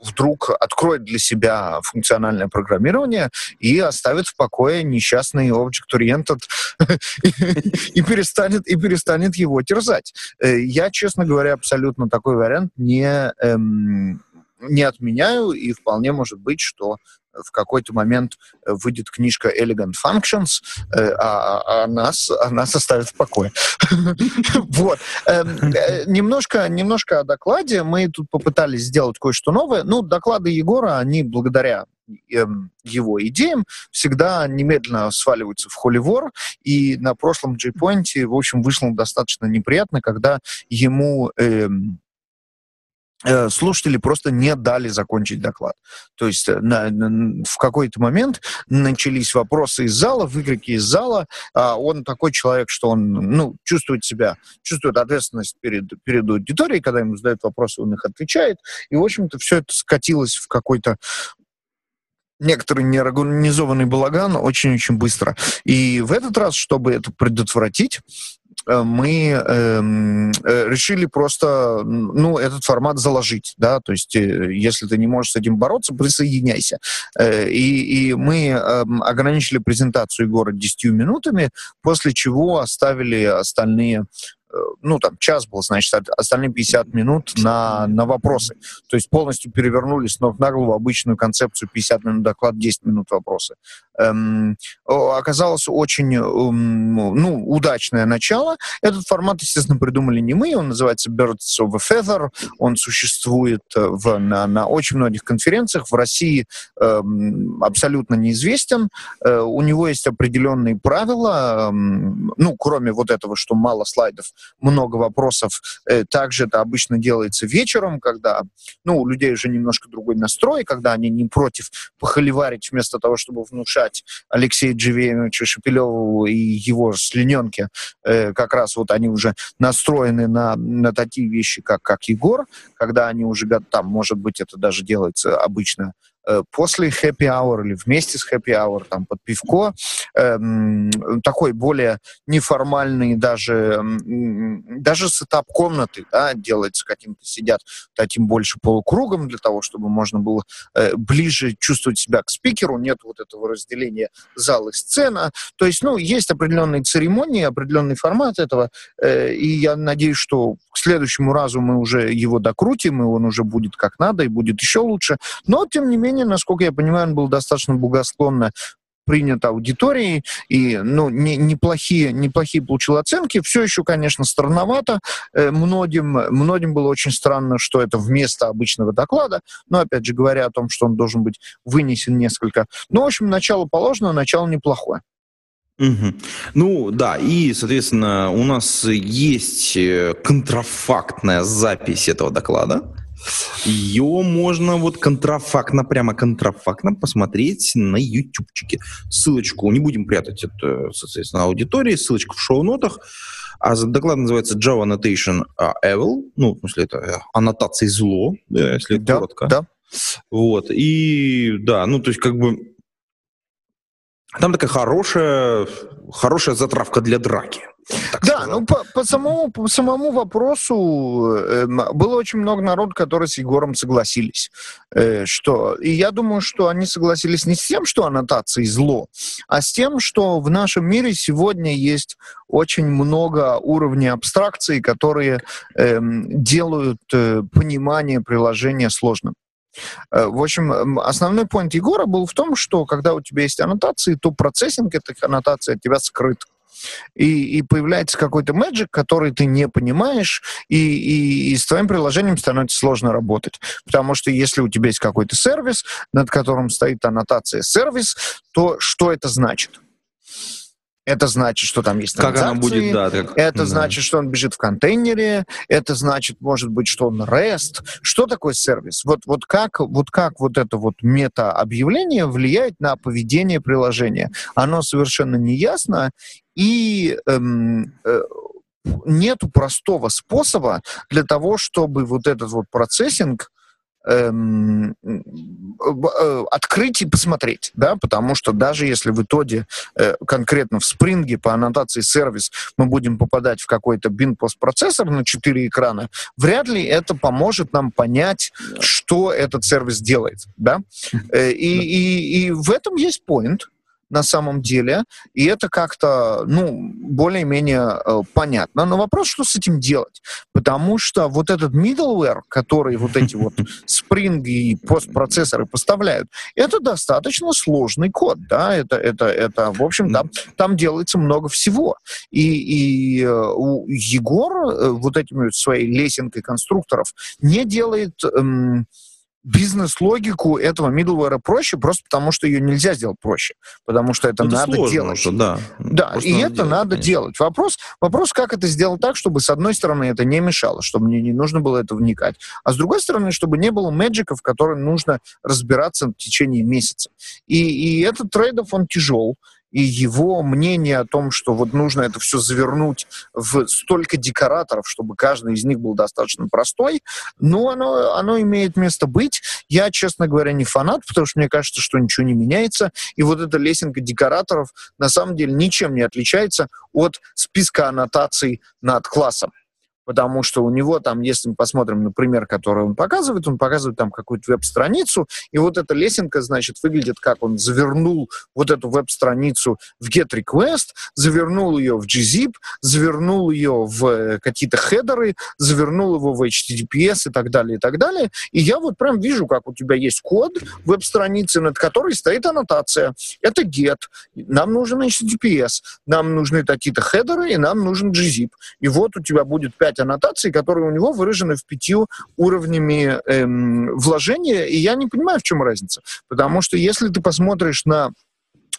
[SPEAKER 2] вдруг откроет для себя функциональное программирование и оставит в покое несчастный Object-Oriented и, перестанет, и перестанет его терзать. Э, я, честно говоря, абсолютно такой вариант не, эм, не отменяю, и вполне может быть, что в какой-то момент выйдет книжка Elegant Functions, э, а, а нас, а нас оставят в покое. Вот. Эм, э, немножко, немножко о докладе. Мы тут попытались сделать кое-что новое. Ну, доклады Егора, они благодаря эм, его идеям всегда немедленно сваливаются в холивор, и на прошлом J-Point, в общем, вышло достаточно неприятно, когда ему эм, слушатели просто не дали закончить доклад. То есть э, на, на, в какой-то момент начались вопросы из зала, выкрики из зала. А он такой человек, что он ну, чувствует себя, чувствует ответственность перед, перед аудиторией, когда ему задают вопросы, он их отвечает. И, в общем-то, все это скатилось в какой-то некоторый неорганизованный балаган очень-очень быстро. И в этот раз, чтобы это предотвратить, Э, мы эм, э, решили просто, ну, этот формат заложить, да, то есть э, если ты не можешь с этим бороться, присоединяйся. Э, и, и мы э, ограничили презентацию Егора 10 минутами, после чего оставили остальные Э, ну, там, час был, значит, остальные 50 минут на, на вопросы. То есть полностью перевернули с ног на голову обычную концепцию 50 минут доклад, 10 минут вопросы. Эм, оказалось очень, эм, ну, удачное начало. Этот формат, естественно, придумали не мы, он называется Birds of a Feather, он существует э, в, на, на очень многих конференциях, в России эм, абсолютно неизвестен, э, у него есть определенные правила, эм, ну, кроме вот этого, что мало слайдов, много вопросов. Э, также это обычно делается вечером, когда ну, у людей уже немножко другой настрой, когда они не против похоливарить вместо того, чтобы внушать Алексею Дживеевичу Шепелеву и его слиненке. Э, как раз вот они уже настроены на, на такие вещи, как, как Егор, когда они уже там, может быть, это даже делается обычно после happy hour или вместе с happy hour, там, под пивко, эм, такой более неформальный даже, даже сетап комнаты, да, делается каким-то, сидят таким больше полукругом для того, чтобы можно было э, ближе чувствовать себя к спикеру, нет вот этого разделения зал и сцена, то есть, ну, есть определенные церемонии, определенный формат этого, э, и я надеюсь, что к следующему разу мы уже его докрутим, и он уже будет как надо, и будет еще лучше, но, тем не менее, менее, насколько я понимаю, он был достаточно благосклонно принят аудиторией и ну, не, неплохие, неплохие получил оценки. Все еще, конечно, странновато. Э, многим, многим было очень странно, что это вместо обычного доклада. Но, опять же, говоря о том, что он должен быть вынесен несколько. Ну, в общем, начало положено, начало неплохое.
[SPEAKER 1] Угу. Ну да, и, соответственно, у нас есть э, контрафактная запись этого доклада. Ее можно вот контрафактно, прямо контрафактно посмотреть на ютубчике. Ссылочку, не будем прятать это, соответственно, аудитории, ссылочка в шоу-нотах. А доклад называется Java Annotation Evil, ну, в смысле, это э, аннотации зло, если да, коротко.
[SPEAKER 2] Да.
[SPEAKER 1] Вот, и да, ну, то есть как бы там такая хорошая, хорошая затравка для драки.
[SPEAKER 2] Да, сказал. ну по, по, самому, по самому вопросу э, было очень много народу, которые с Егором согласились. Э, что, и я думаю, что они согласились не с тем, что аннотации зло, а с тем, что в нашем мире сегодня есть очень много уровней абстракции, которые э, делают э, понимание приложения сложным. Э, в общем, основной point Егора был в том, что когда у тебя есть аннотации, то процессинг этих аннотаций от тебя скрыт. И, и появляется какой-то мэджик, который ты не понимаешь, и, и, и с твоим приложением становится сложно работать. Потому что если у тебя есть какой-то сервис, над которым стоит аннотация сервис, то что это значит? Это значит, что там есть
[SPEAKER 1] Как она будет, да.
[SPEAKER 2] Так, это да. значит, что он бежит в контейнере. Это значит, может быть, что он REST. Что такое сервис? Вот, вот, как, вот как вот это вот мета-объявление влияет на поведение приложения? Оно совершенно неясно. И эм, э, нету простого способа для того, чтобы вот этот вот процессинг эм, э, открыть и посмотреть, да, потому что даже если в итоге э, конкретно в спринге по аннотации сервис мы будем попадать в какой-то бин-постпроцессор на 4 экрана, вряд ли это поможет нам понять, что этот сервис делает, да, э, и, и, и в этом есть point, на самом деле, и это как-то, ну, более-менее э, понятно. Но вопрос, что с этим делать? Потому что вот этот middleware, который вот эти вот Spring и постпроцессоры поставляют, это достаточно сложный код, да, это, это, это в общем, там, там делается много всего. И, и э, Егор э, вот этими своей лесенкой конструкторов не делает... Эм, бизнес-логику этого middleware проще, просто потому что ее нельзя сделать проще, потому что это, это надо делать.
[SPEAKER 1] Уже, да,
[SPEAKER 2] да и надо это делать, надо конечно. делать. Вопрос, вопрос, как это сделать так, чтобы с одной стороны это не мешало, чтобы мне не нужно было это вникать, а с другой стороны, чтобы не было мэджиков, которые нужно разбираться в течение месяца. И, и этот трейдов, он тяжел, и его мнение о том, что вот нужно это все завернуть в столько декораторов, чтобы каждый из них был достаточно простой, ну, оно, оно имеет место быть. Я, честно говоря, не фанат, потому что мне кажется, что ничего не меняется, и вот эта лесенка декораторов на самом деле ничем не отличается от списка аннотаций над классом потому что у него там, если мы посмотрим на пример, который он показывает, он показывает там какую-то веб-страницу, и вот эта лесенка, значит, выглядит как он завернул вот эту веб-страницу в get request, завернул ее в gzip, завернул ее в э, какие-то хедеры, завернул его в HTTPS и так далее, и так далее. И я вот прям вижу, как у тебя есть код веб-страницы, над которой стоит аннотация. Это get, нам нужен HTTPS, нам нужны какие-то хедеры, и нам нужен gzip. И вот у тебя будет 5 5 аннотаций, которые у него выражены в пятью уровнями эм, вложения, и я не понимаю, в чем разница. Потому что если ты посмотришь на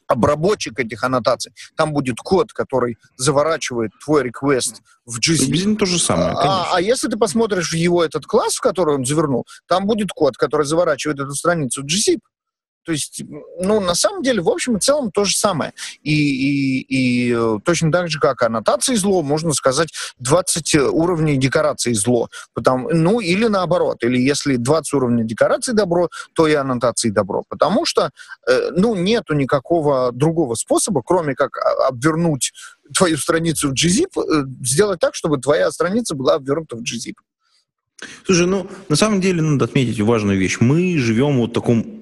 [SPEAKER 2] обработчик этих аннотаций. Там будет код, который заворачивает твой request в GZIP.
[SPEAKER 1] То же самое,
[SPEAKER 2] А, а если ты посмотришь в его этот класс, в который он завернул, там будет код, который заворачивает эту страницу в GZIP. То есть, ну, на самом деле, в общем и целом то же самое. И, и, и э, точно так же, как аннотации зло, можно сказать, 20 уровней декорации зло. Потому, ну, или наоборот. Или если 20 уровней декорации добро, то и аннотации добро. Потому что, э, ну, нету никакого другого способа, кроме как обвернуть твою страницу в gzip, э, сделать так, чтобы твоя страница была обвернута в gzip.
[SPEAKER 1] Слушай, ну, на самом деле надо отметить важную вещь. Мы живем вот в таком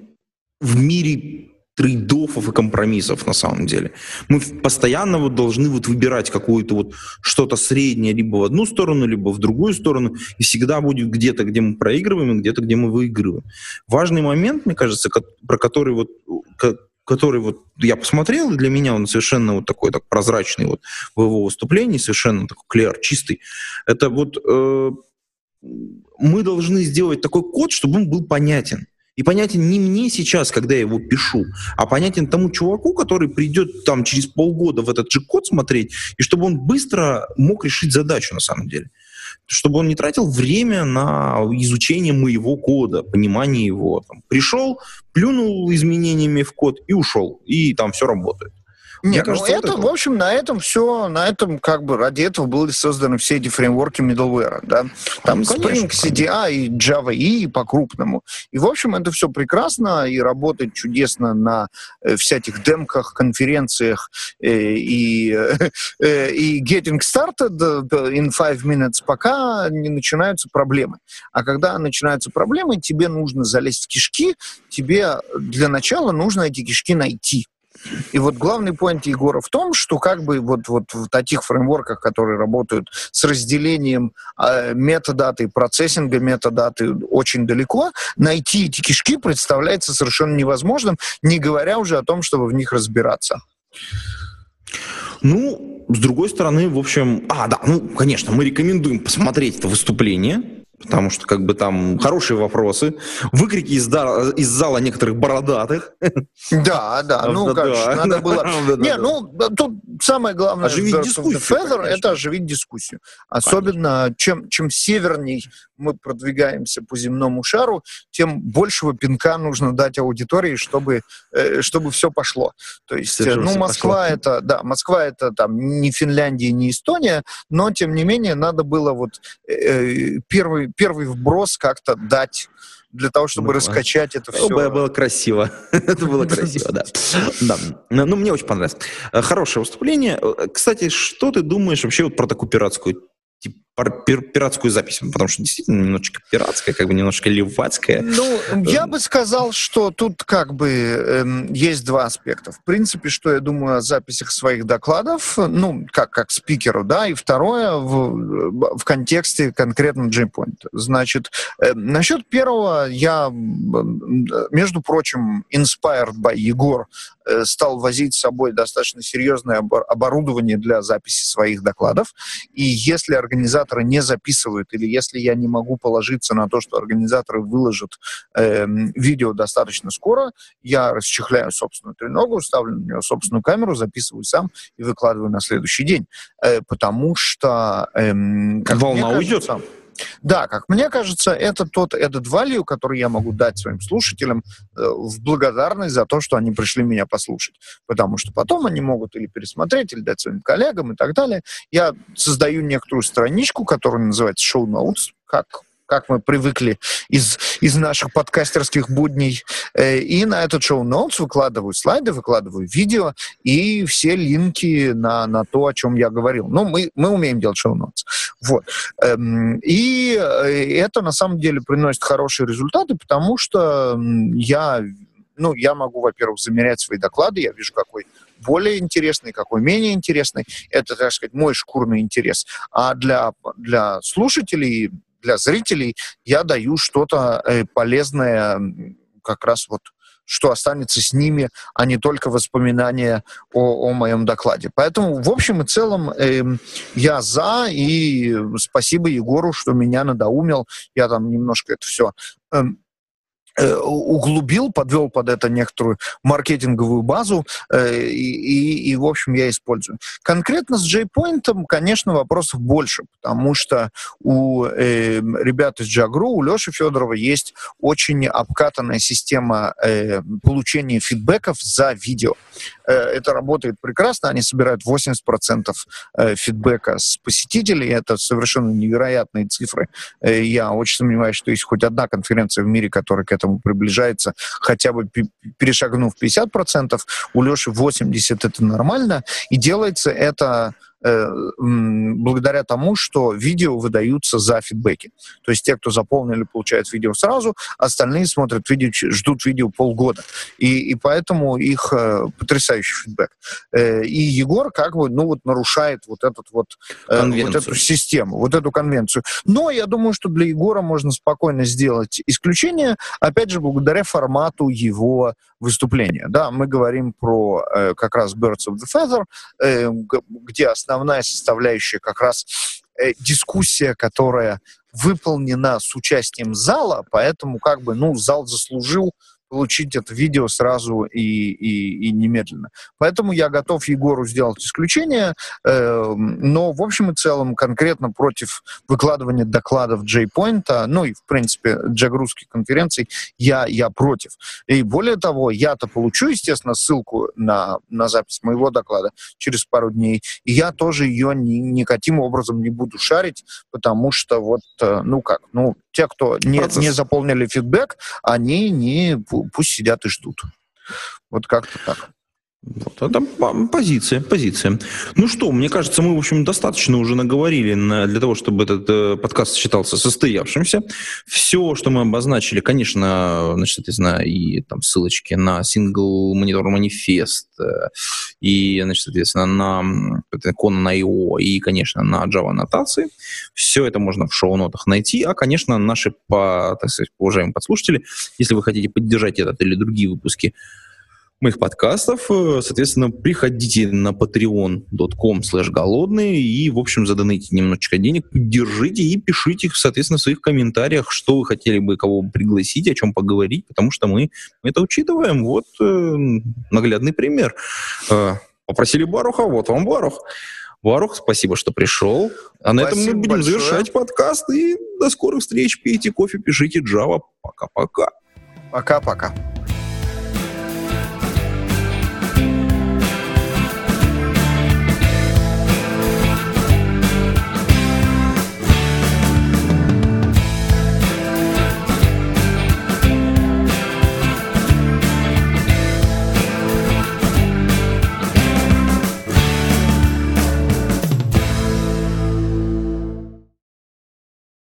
[SPEAKER 1] в мире трейдофов и компромиссов на самом деле. Мы постоянно вот должны вот выбирать какое-то вот что-то среднее либо в одну сторону, либо в другую сторону, и всегда будет где-то, где мы проигрываем, и где-то, где мы выигрываем. Важный момент, мне кажется, про который вот который вот я посмотрел, и для меня он совершенно вот такой так прозрачный вот в его выступлении, совершенно такой клер, чистый. Это вот э, мы должны сделать такой код, чтобы он был понятен. И понятен не мне сейчас, когда я его пишу, а понятен тому чуваку, который придет там через полгода в этот же код смотреть, и чтобы он быстро мог решить задачу на самом деле. Чтобы он не тратил время на изучение моего кода, понимание его. Там, пришел, плюнул изменениями в код и ушел. И там все работает.
[SPEAKER 2] Нет, ну кажется, это, вот это, в общем, на этом все, на этом как бы ради этого были созданы все эти фреймворки middleware, да. Там ну, Spring, CDA и Java E по-крупному. И, в общем, это все прекрасно и работает чудесно на э, всяких демках, конференциях э, и, э, и getting started in five minutes, пока не начинаются проблемы. А когда начинаются проблемы, тебе нужно залезть в кишки, тебе для начала нужно эти кишки найти. И вот главный поинт Егора в том, что как бы вот, вот в таких фреймворках, которые работают с разделением э, метадаты, процессинга метадаты очень далеко, найти эти кишки представляется совершенно невозможным, не говоря уже о том, чтобы в них разбираться.
[SPEAKER 1] Ну, с другой стороны, в общем... А, да, ну, конечно, мы рекомендуем посмотреть это выступление потому что как бы там хорошие вопросы, выкрики из, да, из зала некоторых бородатых.
[SPEAKER 2] Да, да, ну, конечно, надо было... Не, ну, тут самое главное
[SPEAKER 1] оживить дискуссию,
[SPEAKER 2] Feather, это оживить дискуссию. Особенно, чем, чем северней мы продвигаемся по земному шару, тем большего пинка нужно дать аудитории, чтобы, э, чтобы все пошло. То есть, все ну, Москва пошло. это, да, Москва это там не Финляндия, не Эстония, но, тем не менее, надо было вот э, э первый, первый вброс как-то дать для того, чтобы ну, раскачать это все.
[SPEAKER 1] Было, было красиво. это было красиво, да. да. Ну, мне очень понравилось. Э, хорошее выступление. Кстати, что ты думаешь вообще вот про такую пиратскую пиратскую запись, потому что действительно немножечко пиратская, как бы немножко левацкая.
[SPEAKER 2] Ну, я бы сказал, что тут как бы эм, есть два аспекта. В принципе, что я думаю о записях своих докладов, ну, как, как спикеру, да, и второе в, в контексте конкретно J-Point. Значит, э, насчет первого я, между прочим, inspired by Егор, э, стал возить с собой достаточно серьезное оборудование для записи своих докладов. И если организатор организаторы не записывают, или если я не могу положиться на то, что организаторы выложат э, видео достаточно скоро, я расчехляю собственную треногу, ставлю на нее собственную камеру, записываю сам и выкладываю на следующий день. Э, потому что... Э,
[SPEAKER 1] Волна уйдет.
[SPEAKER 2] Да, как мне кажется, это тот этот value, который я могу дать своим слушателям э, в благодарность за то, что они пришли меня послушать. Потому что потом они могут или пересмотреть, или дать своим коллегам и так далее. Я создаю некоторую страничку, которая называется Show Notes, как как мы привыкли из, из наших подкастерских будней. Э, и на этот шоу-ноутс выкладываю слайды, выкладываю видео и все линки на, на то, о чем я говорил. Ну, мы, мы умеем делать шоу-ноутс. Вот. Эм, и э, это на самом деле приносит хорошие результаты, потому что я ну, я могу, во-первых, замерять свои доклады, я вижу, какой более интересный, какой менее интересный. Это, так сказать, мой шкурный интерес. А для, для слушателей для зрителей я даю что-то э, полезное как раз вот что останется с ними, а не только воспоминания о, о моем докладе. Поэтому, в общем и целом, э, я за, и спасибо Егору, что меня надоумил. Я там немножко это все э, эм, Э, углубил, подвел под это некоторую маркетинговую базу, э, и, и, в общем, я использую. Конкретно с JPoint, конечно, вопросов больше, потому что у э, ребят из Jagru, у Леши Федорова есть очень обкатанная система э, получения фидбэков за видео. Э, это работает прекрасно, они собирают 80% э, фидбэка с посетителей, это совершенно невероятные цифры. Э, я очень сомневаюсь, что есть хоть одна конференция в мире, которая к этому приближается, хотя бы перешагнув 50%, у Леши 80% это нормально, и делается это благодаря тому, что видео выдаются за фидбэки. То есть те, кто заполнили, получают видео сразу, остальные смотрят видео, ждут видео полгода. И, и поэтому их э, потрясающий фидбэк. Э, и Егор как бы, ну вот, нарушает вот, этот вот, э, вот эту систему, вот эту конвенцию. Но я думаю, что для Егора можно спокойно сделать исключение, опять же, благодаря формату его выступления. Да, мы говорим про э, как раз Birds of the Feather, э, где основная составляющая как раз э, дискуссия, которая выполнена с участием зала, поэтому как бы, ну, зал заслужил получить это видео сразу и, и, и немедленно. Поэтому я готов Егору сделать исключение, э, но в общем и целом конкретно против выкладывания докладов JPoint, ну и в принципе джагрузских конференций, я, я против. И более того, я-то получу, естественно, ссылку на, на запись моего доклада через пару дней, и я тоже ее ни, никаким образом не буду шарить, потому что вот, э, ну как, ну те, кто не, не заполнили фидбэк, они не, пусть сидят и ждут. Вот как-то так.
[SPEAKER 1] Вот это позиция, позиция. Ну что, мне кажется, мы, в общем, достаточно уже наговорили на, для того, чтобы этот э, подкаст считался состоявшимся. Все, что мы обозначили, конечно, значит, соответственно, и там ссылочки на сингл монитор манифест, э, и, значит, соответственно, на Conan на IO, и, конечно, на Java аннотации. Все это можно в шоу-нотах найти. А, конечно, наши, по, так сказать, уважаемые подслушатели, если вы хотите поддержать этот или другие выпуски моих подкастов. Э, соответственно, приходите на patreon.com slash голодные и, в общем, задонайте немножечко денег, держите и пишите, соответственно, в своих комментариях, что вы хотели бы кого пригласить, о чем поговорить, потому что мы это учитываем. Вот э, наглядный пример. Э, попросили Баруха, вот вам Барух. Барух, спасибо, что пришел. А на этом мы будем большое. завершать подкаст. И до скорых встреч. Пейте кофе, пишите Java. Пока-пока.
[SPEAKER 2] Пока-пока.